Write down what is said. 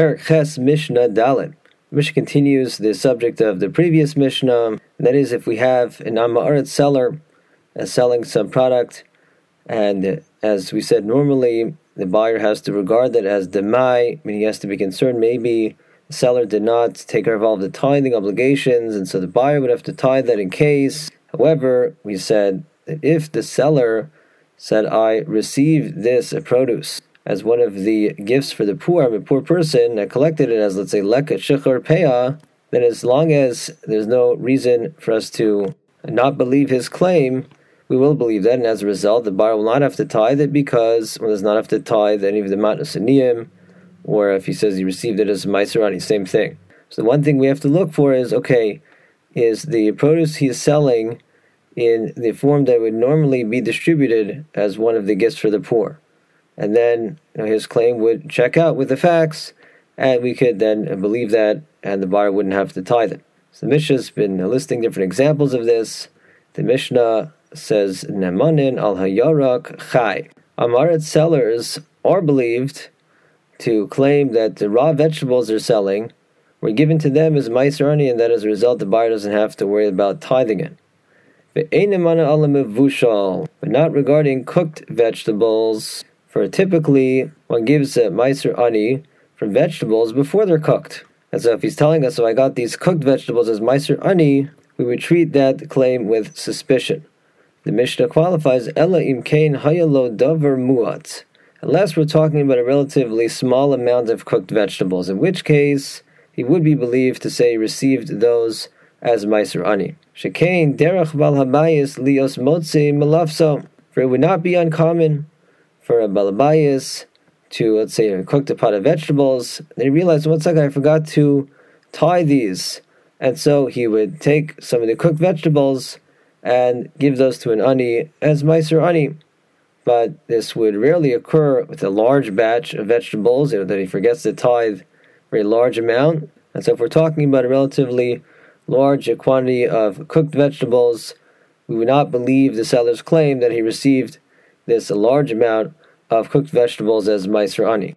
Perek Ches Mishnah Daled. Mishnah continues the subject of the previous Mishnah, that is if we have an Am ha'aretz seller selling some product, and as we said normally, the buyer has to regard that as demai, meaning he has to be concerned maybe the seller did not take care of all the tithing obligations, and so the buyer would have to tithe that in case. However, we said that if the seller said, I received this produce as one of the gifts for the poor, I'm a poor person, I collected it as, let's say, leket shichecha peah, then as long as there's no reason for us to not believe his claim, we will believe that, and as a result, the buyer will not have to tithe it because one does not have to tithe any of the matnos aniyim, or if he says he received it as meiser ani, same thing. So the one thing we have to look for is okay, is the produce he is selling in the form that would normally be distributed as one of the gifts for the poor? And then you know, his claim would check out with the facts, and we could then believe that, and the buyer wouldn't have to tithe it. So the Mishnah's been listing different examples of this. The Mishnah says, Nemanin al hayarak chai. Am ha'aretz sellers are believed to claim that the raw vegetables they're selling were given to them as meiser ani, and that as a result the buyer doesn't have to worry about tithing it. But not regarding cooked vegetables, for typically one gives a meiser ani from vegetables before they're cooked. And so if he's telling us, so I got these cooked vegetables as meiser ani, we would treat that claim with suspicion. The Mishnah qualifies Ella imkain hayalo davar muat, unless we're talking about a relatively small amount of cooked vegetables, in which case he would be believed to say received those as meiser ani. Shekain derech habayis lios motzi malafso, for it would not be uncommon for a balabayas to, let's say, cook a pot of vegetables. Then he realized, one second, I forgot to tie these. And so he would take some of the cooked vegetables and give those to an ani as meiser ani. But this would rarely occur with a large batch of vegetables, you know, that he forgets to tithe a large amount. And so if we're talking about a relatively large quantity of cooked vegetables, we would not believe the seller's claim that he received this large amount of cooked vegetables as meiser.